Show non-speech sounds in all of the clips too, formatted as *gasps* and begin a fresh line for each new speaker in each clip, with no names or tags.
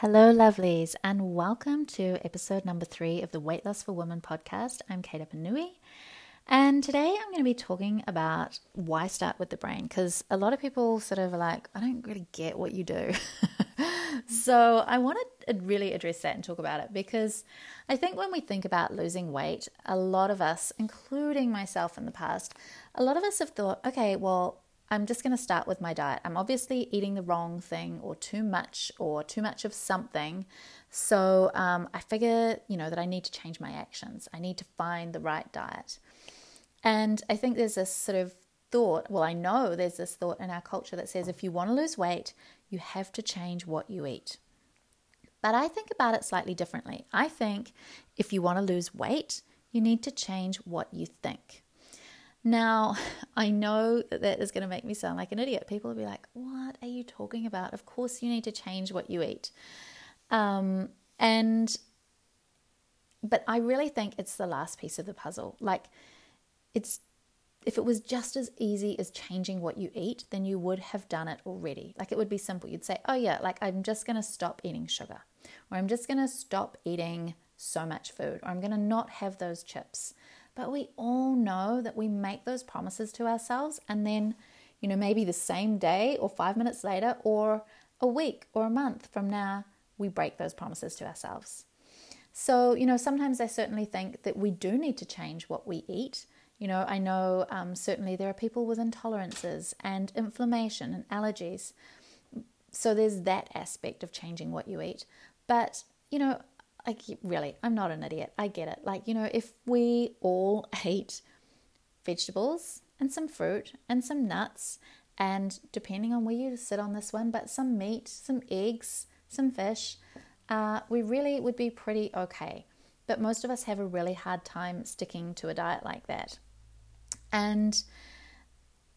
Hello, lovelies, and welcome to episode number three of the Weight Loss for Women podcast. I'm Kate Apanui, and today I'm going to be talking about why start with the brain because a lot of people sort of are like, I don't really get what you do. *laughs* so I want to really address that and talk about it because I think when we think about losing weight, a lot of us, including myself in the past, a lot of us have thought, okay, well, I'm just going to start with my diet. I'm obviously eating the wrong thing or too much or too much of something. So um, I figure, you know, that I need to change my actions. I need to find the right diet. And I think there's this sort of thought, well, I know there's this thought in our culture that says if you want to lose weight, you have to change what you eat. But I think about it slightly differently. I think if you want to lose weight, you need to change what you think. Now, *laughs* I know that that is going to make me sound like an idiot. People will be like, What are you talking about? Of course, you need to change what you eat. Um, and, but I really think it's the last piece of the puzzle. Like, it's, if it was just as easy as changing what you eat, then you would have done it already. Like, it would be simple. You'd say, Oh, yeah, like I'm just going to stop eating sugar, or I'm just going to stop eating so much food, or I'm going to not have those chips but we all know that we make those promises to ourselves and then, you know, maybe the same day or five minutes later or a week or a month from now, we break those promises to ourselves. So, you know, sometimes I certainly think that we do need to change what we eat. You know, I know um, certainly there are people with intolerances and inflammation and allergies. So there's that aspect of changing what you eat. But, you know, like really, I'm not an idiot. I get it. Like, you know, if we all *laughs* ate vegetables and some fruit and some nuts and depending on where you sit on this one, but some meat, some eggs, some fish, uh, we really would be pretty okay. But most of us have a really hard time sticking to a diet like that. And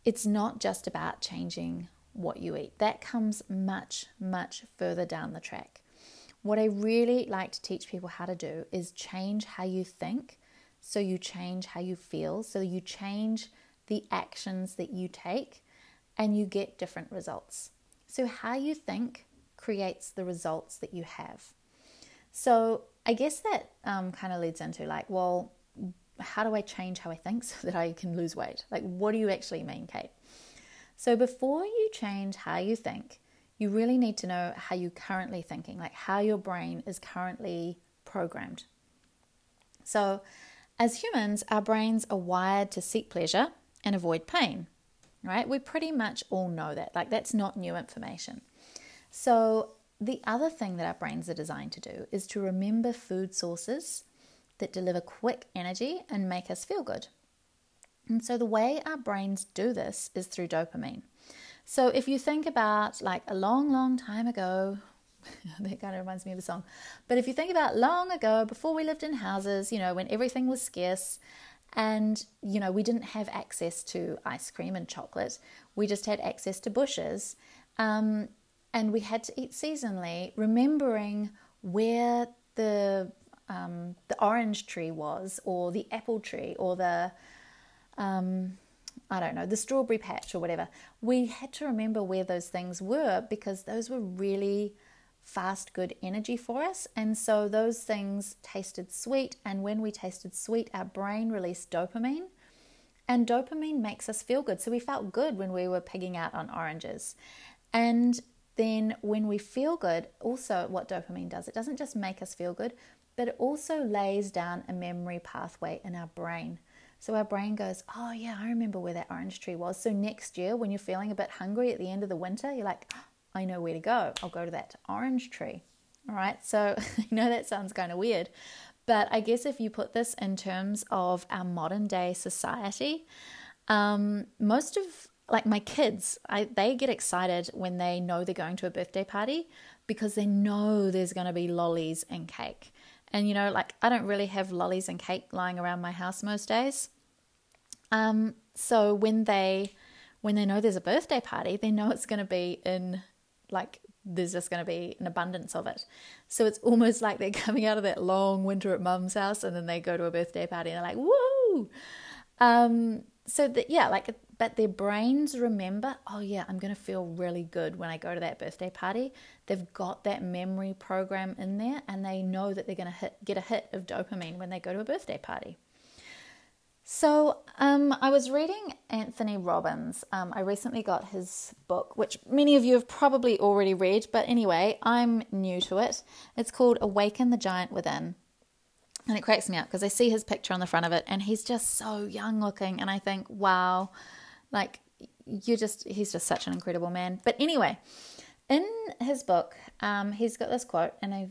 it's not just about changing what you eat, that comes much, much further down the track. What I really like to teach people how to do is change how you think so you change how you feel, so you change the actions that you take and you get different results. So, how you think creates the results that you have. So, I guess that um, kind of leads into like, well, how do I change how I think *laughs* so that I can lose weight? Like, what do you actually mean, Kate? So, before you change how you think, you really need to know how you're currently thinking, like how your brain is currently programmed. So, as humans, our brains are wired to seek pleasure and avoid pain, right? We pretty much all know that. Like, that's not new information. So, the other thing that our brains are designed to do is to remember food sources that deliver quick energy and make us feel good. And so, the way our brains do this is through dopamine. So if you think about like a long, long time ago, *laughs* that kind of reminds me of a song. But if you think about long ago, before we lived in houses, you know, when everything was scarce and, you know, we didn't have access to ice cream and chocolate, we just had access to bushes. Um, and we had to eat seasonally, remembering where the um, the orange tree was, or the apple tree, or the um, I don't know, the strawberry patch or whatever, we had to remember where those things were because those were really fast, good energy for us. And so those things tasted sweet. And when we tasted sweet, our brain released dopamine. And dopamine makes us feel good. So we felt good when we were pigging out on oranges. And then when we feel good, also what dopamine does, it doesn't just make us feel good, but it also lays down a memory pathway in our brain. So our brain goes, Oh, yeah, I remember where that orange tree was. So next year, when you're feeling a bit hungry at the end of the winter, you're like, I know where to go. I'll go to that orange tree. All right. So *laughs* I know that sounds kind of weird, but I guess if you put this in terms of our modern day society, um, most of like my kids, I, they get excited when they know they're going to a birthday party because they know there's going to be lollies and cake. And you know, like I don't really have lollies and cake lying around my house most days. Um, so when they when they know there's a birthday party, they know it's going to be in like there's just going to be an abundance of it. So it's almost like they're *laughs* coming out of that long winter at mum's house and then they go to a birthday party and they're like, woo! Um, so that, yeah, like but their brains remember, oh yeah, I'm going to feel really good when I go to that birthday party. They've got that memory program in there and they know that they're going to hit, get a hit of dopamine when they go to a birthday party. So, um, I was reading Anthony Robbins. Um, I recently got his book, which many of you have probably already read, but anyway, I'm new to it. It's called Awaken the Giant Within. And it cracks me up because I see his picture on the front of it and he's just so young looking. And I think, wow, like you're just, he's just such an incredible man. But anyway, in his book, um, he's got this quote, and I,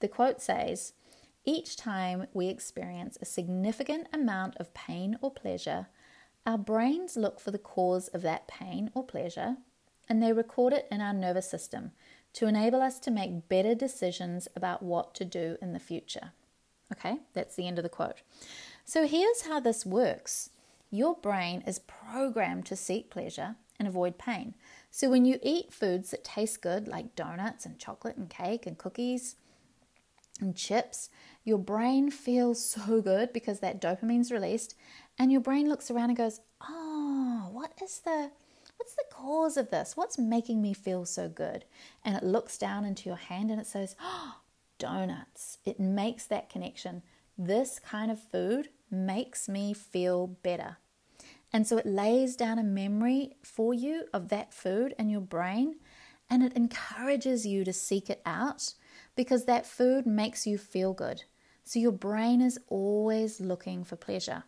the quote says, each time we experience a significant amount of pain or pleasure, our brains look for the cause of that pain or pleasure and they record it in our nervous system to enable us to make better decisions about what to do in the future. Okay, that's the end of the quote. So here's how this works your brain is programmed to seek pleasure and avoid pain. So when you eat foods that taste good, like donuts and chocolate and cake and cookies and chips, your brain feels *laughs* so good because that dopamine's released, and your brain looks around and goes, "Oh, what is the what's the cause of this? What's making me feel so good?" And it looks down into your hand and it says, "Oh, *gasps* donuts." It makes that connection. This kind of food makes me feel better. And so it lays down a memory for you of that food in your brain and it encourages you to seek it out because that food makes you feel good. So your brain is always looking for pleasure.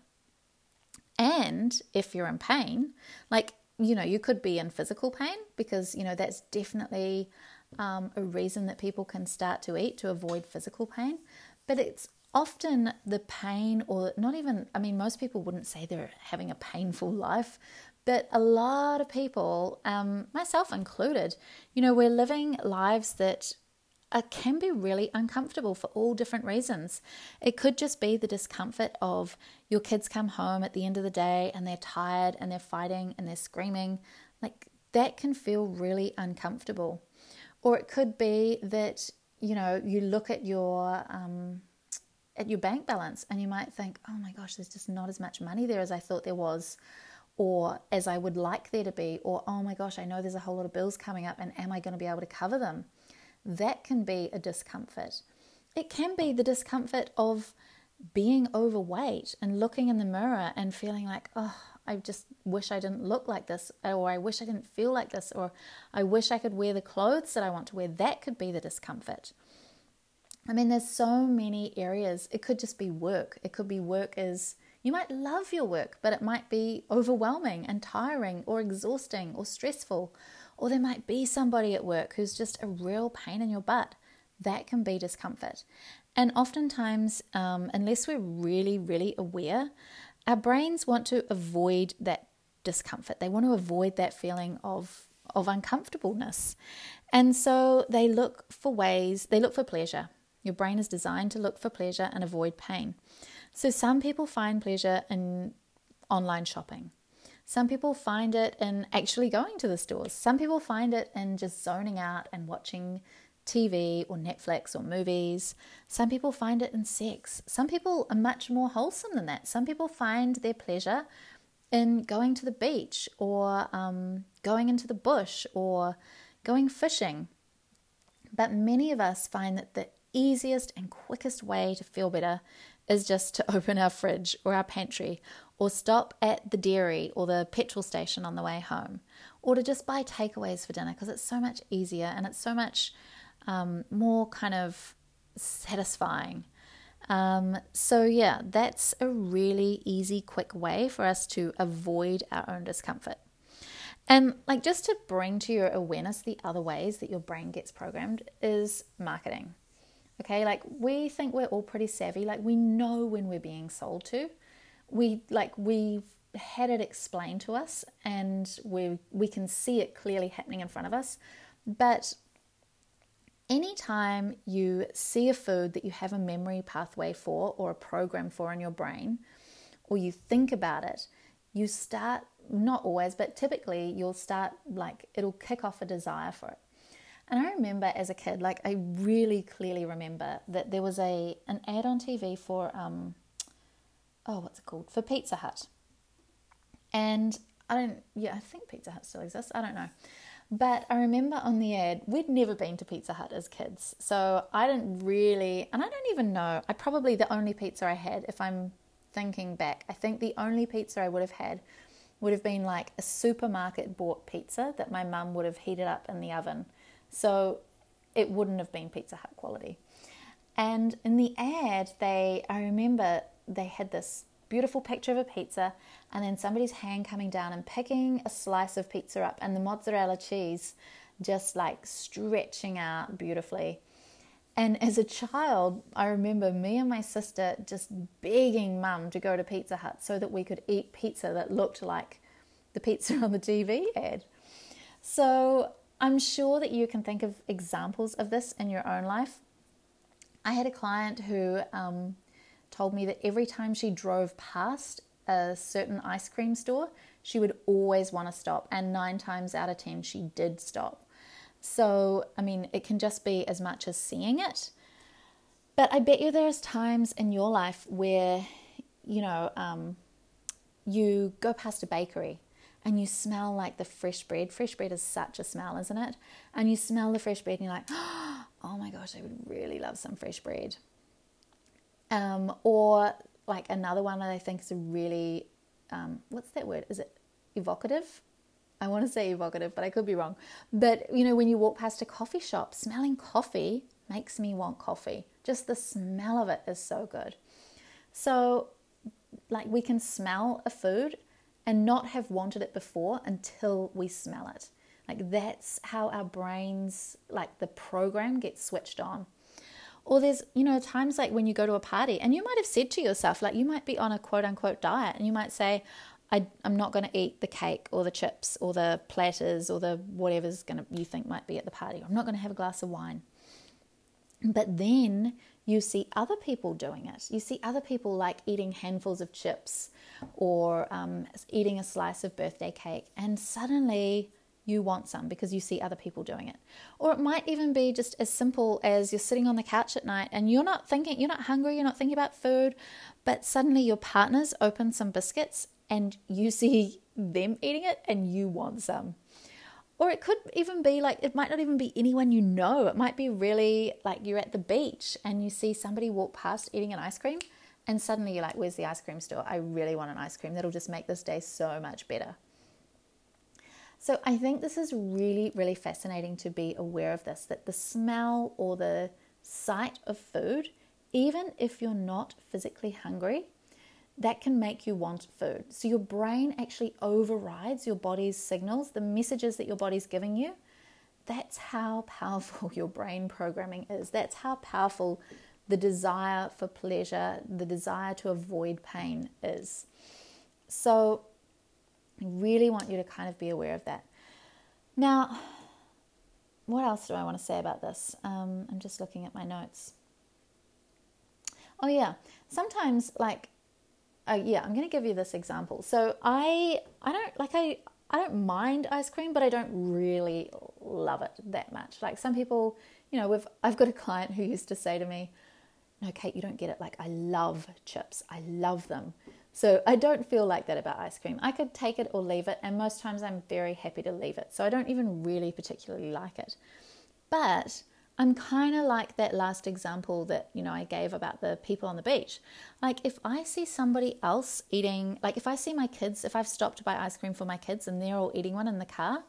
And if you're in pain, like, you know, you could be in physical pain because, you know, that's definitely um, a reason that people can start to eat to avoid physical pain. But it's often the pain, or not even, I mean, most people wouldn't say they're having a painful life, but a lot of people, um, myself included, you know, we're living lives that can be really uncomfortable for all different reasons. It could just be the discomfort of your kids come home at the end of the day and they're tired and they're fighting and they're screaming. Like that can feel really uncomfortable. Or it could be that, you know, you look at your um, at your bank balance and you might think, oh my gosh, there's just not as much money there as I thought there was, or as I would like there to be, or oh my gosh, I know there's a whole lot of bills coming up and am I going to be able to cover them? that can be a discomfort. It can be the discomfort of being overweight and looking in the mirror and feeling like, oh, I just wish I didn't look like this, or I wish I didn't feel like this, or I wish I could wear the clothes that I want to wear. That could be the discomfort. I mean, there's so many areas. It could just be work. It could be work as you might love your work, but it might be overwhelming and tiring, or exhausting, or stressful, or there might be somebody at work who's just a real pain in your butt. That can be discomfort. And oftentimes, um, unless we're really, really aware, our brains want to avoid that discomfort. They want to avoid that feeling of, of uncomfortableness. And so they look for ways, they look for pleasure. Your brain is designed to look for pleasure and avoid pain. So some people find pleasure in online shopping. Some people find it in actually going to the stores. Some people find it in just zoning out and watching TV or Netflix or movies. Some people find it in sex. Some people are much more wholesome than that. Some people find their pleasure in going to the beach or um, going into the bush or going fishing. But many of us find that the easiest and quickest way to feel better is just to *laughs* open our fridge or our pantry or stop at the dairy or the petrol station on the way home, or to just buy takeaways for dinner because it's so much easier and it's so much um, more kind of satisfying. Um, so, yeah, that's a really easy, quick way for us to avoid our own discomfort. And, like, just to bring to your awareness the other ways that your brain gets programmed is marketing. Okay, like we think we're all pretty savvy, like we know when we're being sold to. We like we've had it explained to us and we we can see it clearly happening in front of us. But anytime you see a food that you have a memory pathway for or a program for in your brain or you think about it you start not always but typically you'll start like it'll kick off a desire for it and I remember as a kid, like I really clearly remember that there was a an ad on TV for um, oh, what's it called? For Pizza Hut. And I don't, yeah, I think Pizza Hut still exists. I don't know. But I remember on the ad, we'd never been to Pizza Hut as kids. So I didn't really, and I don't even know, I probably the only pizza I had, if I'm thinking back, I think the only pizza I would have had would have been like a supermarket bought pizza that my mum would have heated up in the oven. So it wouldn't have been Pizza Hut quality. And in the ad, they, I remember they had this beautiful picture of a pizza and then somebody's hand coming down and picking a slice of pizza up and the mozzarella cheese just like stretching out beautifully. And as a child, I remember me and my sister just begging mum to go to Pizza Hut so that we could eat pizza that looked like the pizza *laughs* on the TV ad. So I'm sure that you can think of examples of this in your own life. I had a client who um, told me that every time she drove past a certain ice cream store, she would always want to stop, and nine times out of ten, she did stop. So, I mean, it can just be as much as seeing it. But I bet you there's times in your life where, you know, um, you go past a bakery and you smell like the fresh bread. Fresh bread is such a smell, isn't it? And you smell the fresh bread and you're like, *gasps* oh my gosh, I would really love some fresh bread. Um, or like another one that I think is really, um, what's that word? Is it evocative? I want to say evocative, but I could be wrong. But you know, when you walk past a coffee shop, smelling coffee makes me want coffee. Just the smell of it is so good. So, like, we can smell a food and not have wanted it before until we smell it. Like, that's how our brains, like, the program gets switched on. Or there's, you know, times like when you go to a party and you might have said to yourself, like you might be on a quote unquote diet and you might say, I, am not going to eat the cake or the chips or the platters or the whatever's going to you think might be at the party. I'm not going to have a glass of wine. But then you see other people doing it. You see other people like eating handfuls of chips or um, eating a slice of birthday cake, and suddenly you want some because you see other people doing it. Or it might even be just as simple as you're sitting on the couch at night and you're not thinking, you're not hungry, you're not thinking about food, but suddenly your partner's open some biscuits and you *laughs* see them eating it and you want some. Or it could even be like, it might not even be anyone you know. It might be really like you're at the beach and you see somebody walk past eating an ice cream and suddenly you're like, where's the ice cream store? I really want an ice cream. That'll just make this day so much better. So I think this is really, really fascinating to be aware of this that the smell or the sight of food, even if you're not physically hungry, that can make you want food. So your brain actually overrides your body's signals, the messages that your body's giving you. That's how powerful *laughs* your brain programming is. That's how powerful the desire for pleasure, the desire to avoid pain is. So I really want you to kind of be aware of that. Now, what else do I want to say about this? Um, I'm just looking at my notes. Oh, yeah. Sometimes, like, oh, yeah, I'm going to give you this example. So I, I don't like I, I don't mind ice cream, but I don't really love it that much. Like some people, you know, we've I've got a client who used to say to me, "No, Kate, you don't get it. Like I love chips. I love them." So I don't feel like that about ice cream. I could take it or leave it, and most times I'm very happy to leave it. So I don't even really particularly like it. But I'm kind of like that last example that, you know, I gave about the people on the beach. Like if I see somebody else eating, like if I see my kids, if I've stopped to buy ice cream for my kids and they're all eating one in the car,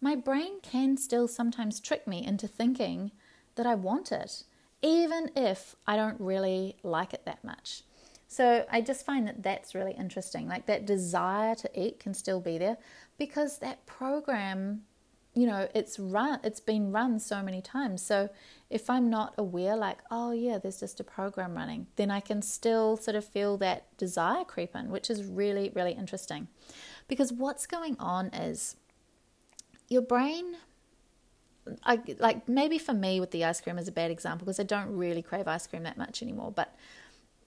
my brain can still sometimes trick me into thinking that I want it, even if I don't really like it that much. So I just find that that's really interesting. Like that desire to eat can still be there because that program, you know, it's run, it's been run so many times. So if I'm not aware, like, oh yeah, there's just a program running, then I can still sort of feel that desire creep in, which is really, really interesting. Because what's going on is your brain I like maybe for me with the ice cream is a bad example because I don't really crave ice cream that much anymore. But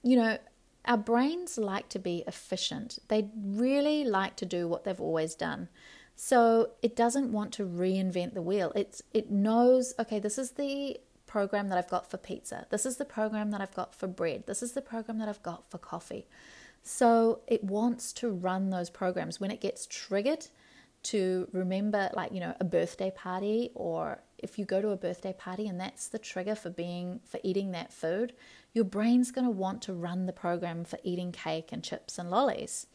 you know, our brains like to be efficient. They really like to do what they've always done. So it doesn't want to reinvent the wheel. It's it knows, okay, this is the program that I've got for pizza. This is the program that I've got for bread. This is the program that I've got for coffee. So it wants to run those programs when it gets triggered to remember, like, you know, a birthday party, or if you go to a birthday party and that's the trigger for being, for eating that food, your brain's going to want to run the program for eating cake and chips and lollies.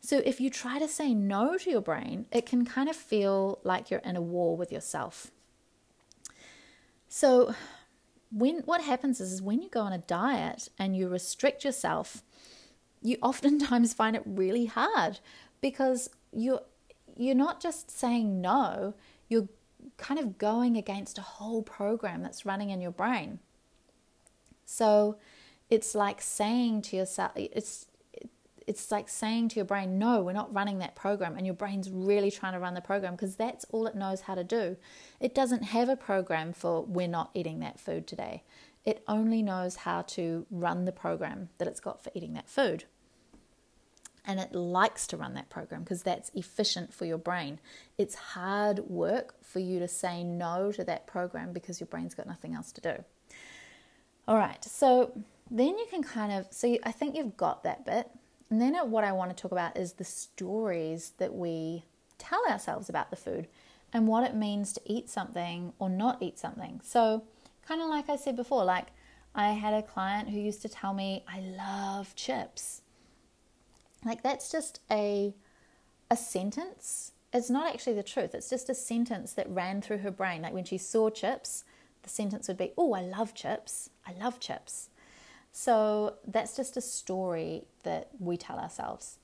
So if you try to say no to your brain, it can kind of feel like you're in a war with yourself. So when what happens is, is when you go on a diet and you restrict yourself, you *laughs* oftentimes find it really hard because you're you're not just saying no, you're kind of going against a whole program that's running in your brain. So it's like saying to yourself, it's it's like saying to your brain, no, we're not running that program. And your brain's really trying to run the program because that's all it knows how to do. It doesn't have a program for we're not eating that food today. It only knows how to run the program that it's got for eating that food. And it likes to run that program because that's efficient for your brain. It's hard work for you to say no to that program because your brain's got nothing else to do. All right, so then you can kind of, so you, I think you've got that bit. And then uh, what I want to talk about is the stories that we tell ourselves about the food and what it means to eat something or not eat something. So, kind of like I said before, like I had a client who used to tell me, I love chips. Like that's just a a sentence. It's not actually the truth. It's just a sentence that ran through her brain. Like when she saw chips, the sentence would be, "Oh, I love chips. I love chips." So that's just a story that we tell ourselves.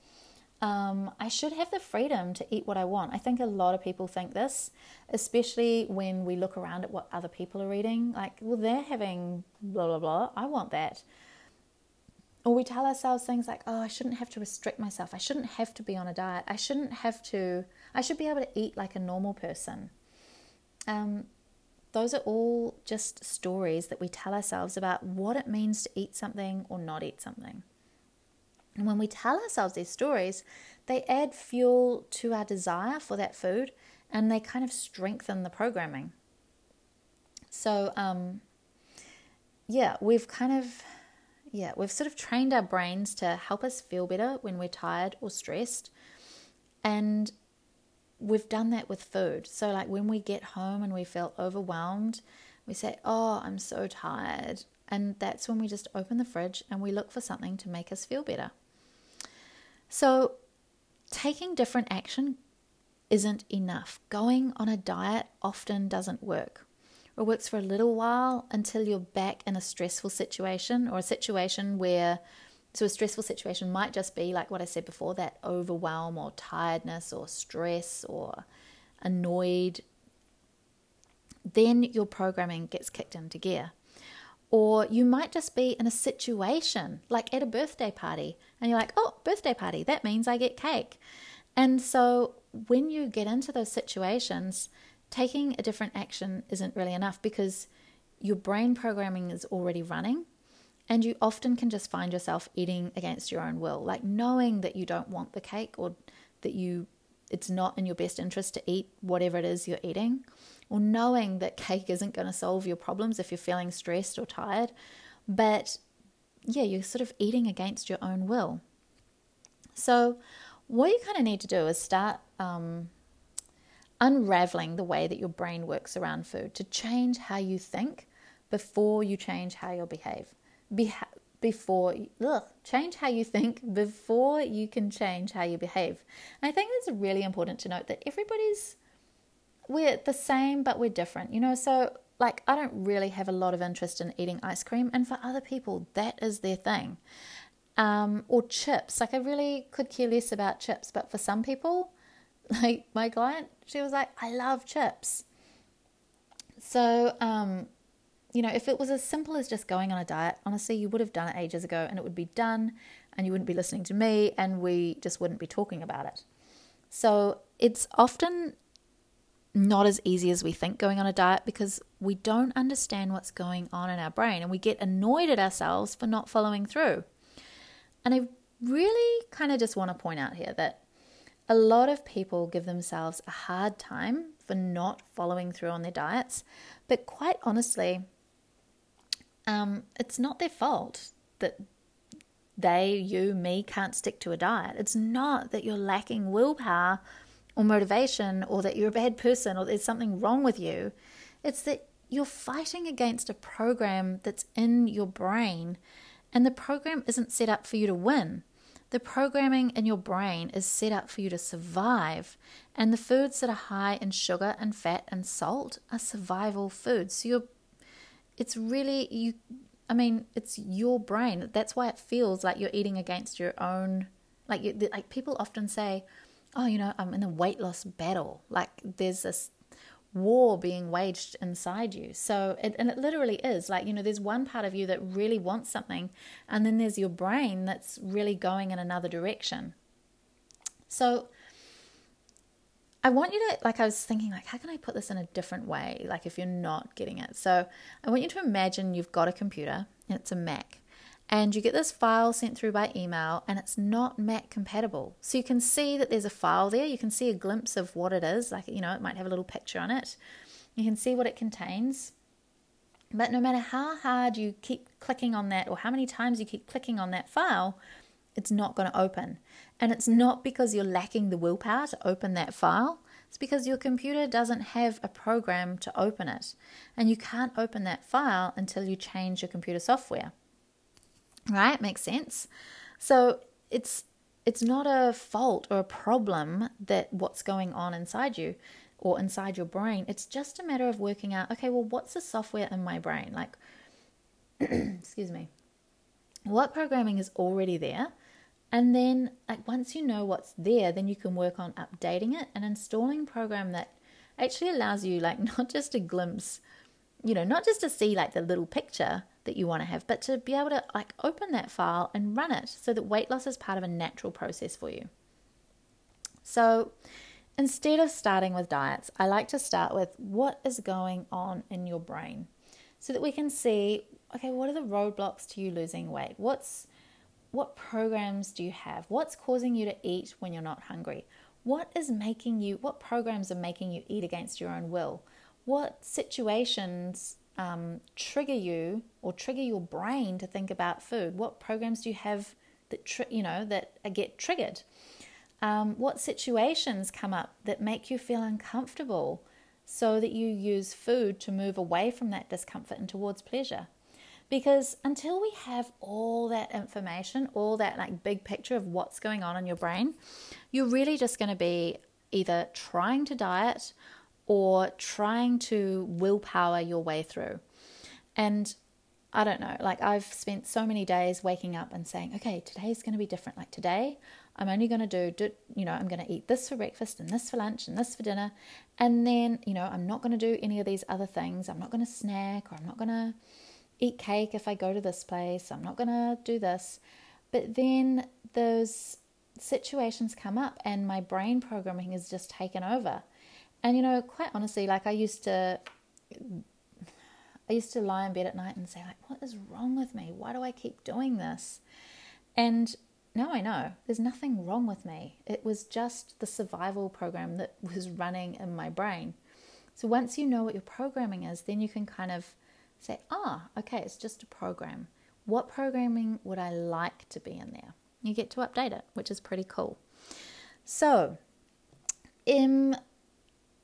Um, I should have the freedom to eat what I want. I think a lot of people think this, especially when we look around at what other people are eating. Like, well, they're having blah, blah, blah. I want that. Or we tell ourselves things like, oh, I shouldn't have to restrict myself. I shouldn't have to be on a diet. I shouldn't have to, I should be able to eat like a normal person. Um, those are all just stories that we tell ourselves about what it means to eat something or not eat something. And when we tell ourselves these stories, they add fuel to our desire for that food and they kind of strengthen the programming. So, um, yeah, we've kind of, yeah, we've sort of trained our brains to help us feel better when we're tired or stressed. And we've done that with food. So, like when we get home and we feel overwhelmed, we say, Oh, I'm so tired. And that's when we just open the fridge and we look for something to make us feel better. So, taking different action isn't enough. Going on a diet often doesn't work. It works for a little while until you're back in a stressful situation or a situation where so, a stressful situation might just be like what I said before that overwhelm or tiredness or stress or annoyed. Then your programming gets kicked into gear. Or you might just be in a situation like at a birthday party and you're like, oh, birthday party, that means I get cake. And so when you get into those situations, taking a different action isn't really enough because your brain programming is already running and you often can just find yourself eating against your own will, like knowing that you don't want the cake or that you it's not in your best interest to eat whatever it is you're eating, or knowing that cake isn't going to solve your problems if you're feeling stressed or tired. But yeah, you're sort of eating against your own will. So, what you kind of need to do is start um, unraveling the way that your brain works around food to change how you think before you change how you'll behave beha- before ugh, change how you think before you can change how you behave. And I think it's really important to note that everybody's we're the same but we're different. You know, so like I don't really have a lot of interest in eating ice cream and for other people that is their thing. Um, or chips. Like I really could care less about chips, but for some people, *laughs* like my client, she was like, I love chips. So um, you know, if it was as simple as just going on a diet, honestly, you would have done it ages ago and it would be done and you wouldn't be listening to me and we just wouldn't be talking about it. So it's often not as easy as we think going on a diet because we don't understand what's going on in our brain and we get annoyed at ourselves for not following through. And I really kind of just want to point out here that a lot of people give themselves a hard time for not following through on their diets, but quite honestly, um, it's not their fault that they, you, me can't stick to a diet. It's not that you're lacking willpower or motivation or that you're a bad person or there's something wrong with you. It's that you're fighting against a program that's in your brain and the program isn't set up for you to win. The programming in your brain is set up for you to survive, and the foods that are high in sugar and fat and salt are survival foods. So you're, it's really you. I mean, it's your brain. That's why it feels like you're eating against your own. Like you, like people often say, "Oh, you know, I'm in a weight loss battle." Like there's this war being waged inside you. So, it, and it literally is like, you know, there's one part of you that really wants something, and then there's your brain that's really going in another direction. So, I want you to, like, I was thinking, like, how can I put this in a different way? Like, if you're not getting it. So, I want you to imagine you've got a computer, and it's a Mac and you get this file sent through by email and it's not Mac compatible. So you can see that there's a file there. You can see a glimpse of what it is. Like, you know, it might have a little picture on it. You can see what it contains. But no matter how hard you keep clicking on that or how many times you keep clicking on that file, it's not going to open. And it's not because you're lacking the willpower to open that file. It's because your computer doesn't have a program to open it. And you can't open that file until you change your computer software. Right? Makes sense. So it's it's not a fault or a problem that what's going on inside you or inside your brain. It's just a matter of working out, okay, well, what's the software in my brain? Like, *clears throat* excuse me, what programming is already there? And then, like, once you know what's there, then you can work on updating it and installing a program that actually allows you, like, *laughs* not just a glimpse, you know, not just to see like the little picture, that you want to have, but to be able to like open that file and run it so that weight loss is part of a natural process for you. So instead of starting with diets, I like to start with what is going on in your brain so that we can see okay, what are the roadblocks to you losing weight? What's what programs do you have? What's causing you to eat when you're not hungry? What is making you what programs are making you eat against your own will? What situations um, trigger you or trigger your brain to think about food? What programs do you have that tri- you know that get triggered? Um, what situations come up that make you feel uncomfortable, so that you use food to move away from that discomfort and towards pleasure? Because until we have all that information, all that like big picture of what's going on in your brain, you're really just going to be either trying to diet or trying to willpower your way through. And I don't know, like I've spent so many days waking up and saying, okay, today's going to be different. Like today, I'm only going to do, do, you know, I'm going to eat this for breakfast and this for lunch and this for dinner. And then, you know, I'm not going to do any of these other things. I'm not going to snack or I'm not going to eat cake if I go to this place. I'm not going to do this. But then those situations come up and my brain programming is just taken over. And you know, quite honestly, like I used to I used to lie in bed at night and say like, what is wrong with me? Why do I keep doing this? And now I know there's nothing wrong with me. It was just the survival program that *laughs* was running in my brain. So once you know what your programming is, then you can kind of say, ah, okay, it's just a program. What programming would I like to be in there? You get to update it, which is pretty cool. So, um,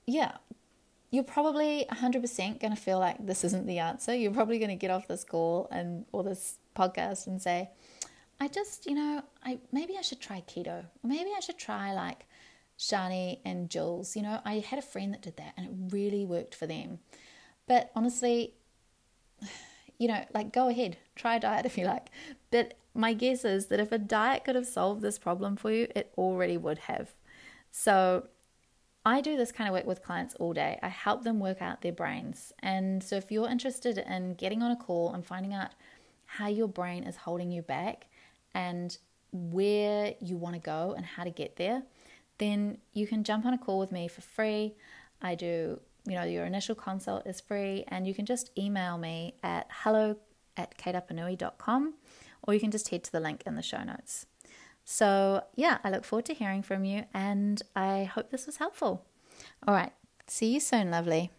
yeah, you're probably 100% going to feel like this isn't the answer. You're probably going to get off this call and or this podcast and say, I just, you know, I maybe I should try keto. Maybe I should try like Shani and Jules. You know, I had a friend that did that and it really worked for them. But honestly, you know, like go ahead, try a diet if you like. But my guess is that if a diet could have solved this problem for you, it already would have. So I do this kind of work with clients all day. I help them work out their brains. And so if you're interested in getting on a call and finding out how your brain is holding you back and where you want to go and how to get there, then you can jump on a call with me for free. I do, you know, your initial consult is free and you can just email me at hello at kateapanui.com or you can just head to the link in the show notes. So, yeah, I look forward to hearing from you and I hope this was helpful. All right, see you soon, lovely.